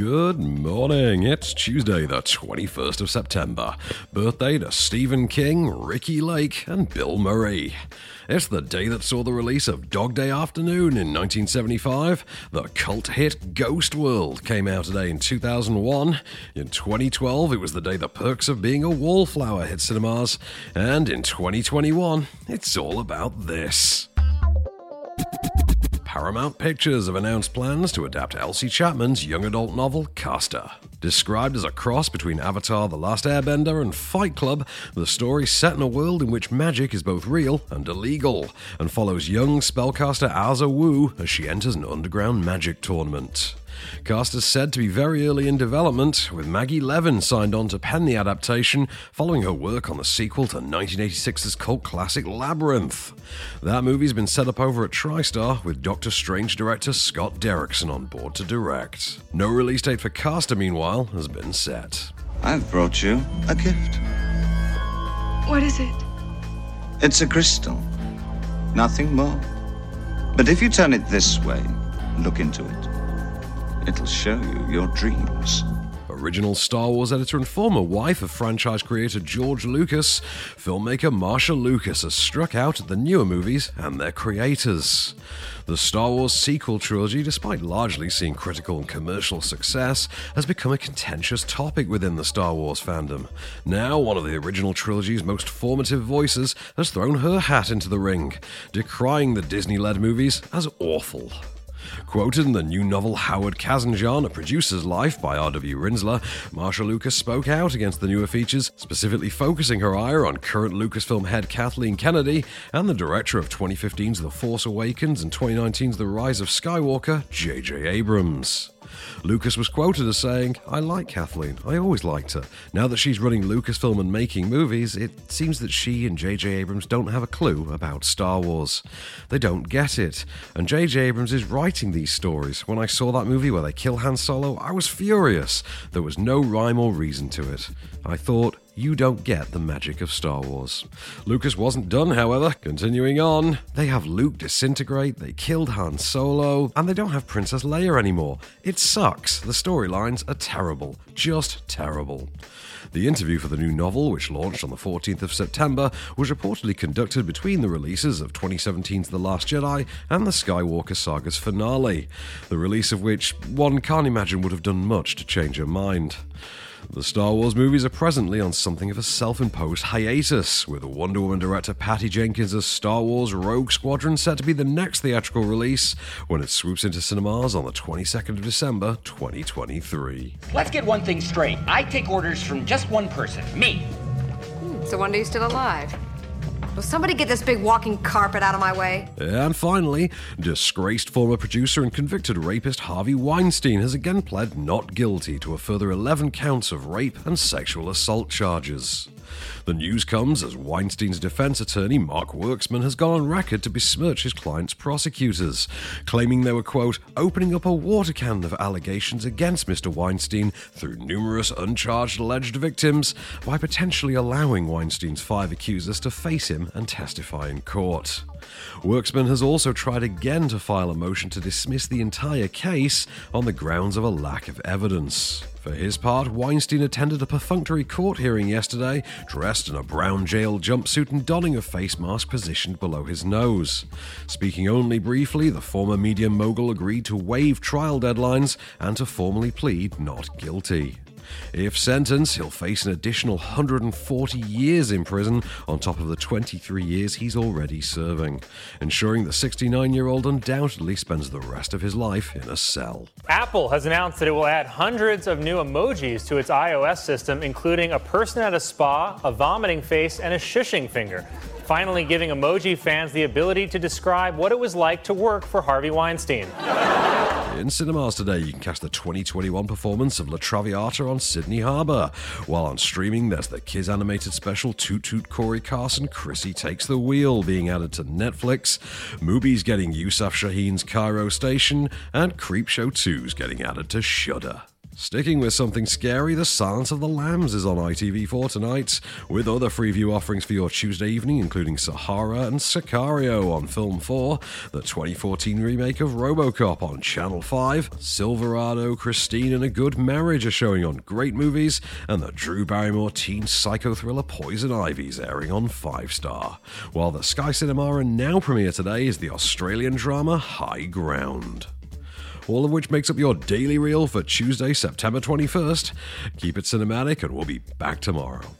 Good morning. It's Tuesday, the 21st of September. Birthday to Stephen King, Ricki Lake, and Bill Murray. It's the day that saw the release of Dog Day Afternoon in 1975. The cult hit Ghost World came out today in 2001. In 2012, it was the day The Perks of Being a Wallflower hit cinemas. And in 2021, it's all about this. Paramount Pictures have announced plans to adapt Elsie Chapman's young adult novel Caster. Described as a cross between Avatar The Last Airbender and Fight Club, the story set in a world in which magic is both real and illegal, and follows young spellcaster Aza Wu as she enters an underground magic tournament. Cast is said to be very early in development, with Maggie Levin signed on to pen the adaptation following her work on the sequel to 1986's cult classic Labyrinth. That movie's been set up over at TriStar, with Doctor Strange director Scott Derrickson on board to direct. No release date for Caster, meanwhile, has been set. I've brought you a gift. What is it? It's a crystal. Nothing more. But if you turn it this way, look into it, it'll show you your dreams. Original Star Wars editor and former wife of franchise creator George Lucas, filmmaker Marcia Lucas has struck out at the newer movies and their creators. The Star Wars sequel trilogy, despite largely seeing critical and commercial success, has become a contentious topic within the Star Wars fandom. Now, one of the original trilogy's most formative voices has thrown her hat into the ring, decrying the Disney led movies as awful. Quoted in the new novel Howard Kazanjian, A Producer's Life by R.W. Rinzler, Marcia Lucas spoke out against the newer features, specifically focusing her ire on current Lucasfilm head Kathleen Kennedy and the director of 2015's The Force Awakens and 2019's The Rise of Skywalker, J.J. Abrams. Lucas was quoted as saying, I like Kathleen. I always liked her. Now that she's running Lucasfilm and making movies, it seems that she and J.J. Abrams don't have a clue about Star Wars. They don't get it. And J.J. Abrams is writing these stories. When I saw that movie where they kill Han Solo, I was furious. There was no rhyme or reason to it. I thought, you don't get the magic of Star Wars. Lucas wasn't done, however. Continuing on, they have Luke disintegrate, they killed Han Solo, and they don't have Princess Leia anymore. It sucks. The storylines are terrible. Just terrible. The interview for the new novel, which launched on the 14th of September, was reportedly conducted between the releases of 2017's The Last Jedi and the Skywalker Saga's finale, the release of which one can't imagine would have done much to change her mind. The Star Wars movies are presently on something of a self imposed hiatus, with Wonder Woman director Patty Jenkins' Star Wars Rogue Squadron set to be the next theatrical release when it swoops into cinemas on the 22nd of December 2023. Let's get one thing straight. I take orders from just one person, me. Hmm, so one day you're still alive. Will somebody get this big walking carpet out of my way? And finally, disgraced former producer and convicted rapist Harvey Weinstein has again pled not guilty to a further 11 counts of rape and sexual assault charges. The news comes as Weinstein's defense attorney, Mark Werksman, has gone on record to besmirch his client's prosecutors, claiming they were, quote, opening up a water can of allegations against Mr. Weinstein through numerous uncharged alleged victims by potentially allowing Weinstein's five accusers to face him and testify in court. Werksman has also tried again to file a motion to dismiss the entire case on the grounds of a lack of evidence. For his part, Weinstein attended a perfunctory court hearing yesterday, dressed in a brown jail jumpsuit and donning a face mask positioned below his nose. Speaking only briefly, the former media mogul agreed to waive trial deadlines and to formally plead not guilty. If sentenced, he'll face an additional 140 years in prison. On top of the 23 years he's already serving, ensuring the 69 year old undoubtedly spends the rest of his life in a cell. Apple has announced that it will add hundreds of new emojis to its iOS system, including a person at a spa, a vomiting face, and a shushing finger finally giving emoji fans the ability to describe what it was like to work for Harvey Weinstein. In cinemas today, you can catch the 2021 performance of La Traviata on Sydney Harbour. While on streaming, there's the kids animated special Toot Toot Cory Carson Chrissy Takes the Wheel being added to Netflix. MUBI's getting Youssef Chahine's Cairo Station, and Creepshow 2's getting added to Shudder. Sticking with something scary, The Silence of the Lambs is on ITV4 tonight, with other Freeview offerings for your Tuesday evening, including Sahara and Sicario on Film 4, the 2014 remake of Robocop on Channel 5, Silverado, Christine, and A Good Marriage are showing on Great Movies, and the Drew Barrymore teen psycho thriller Poison Ivy's airing on 5 Star. While the Sky Cinema and now premiere today is the Australian drama High Ground all of which makes up your daily reel for Tuesday, September 21st. Keep it cinematic, and we'll be back tomorrow.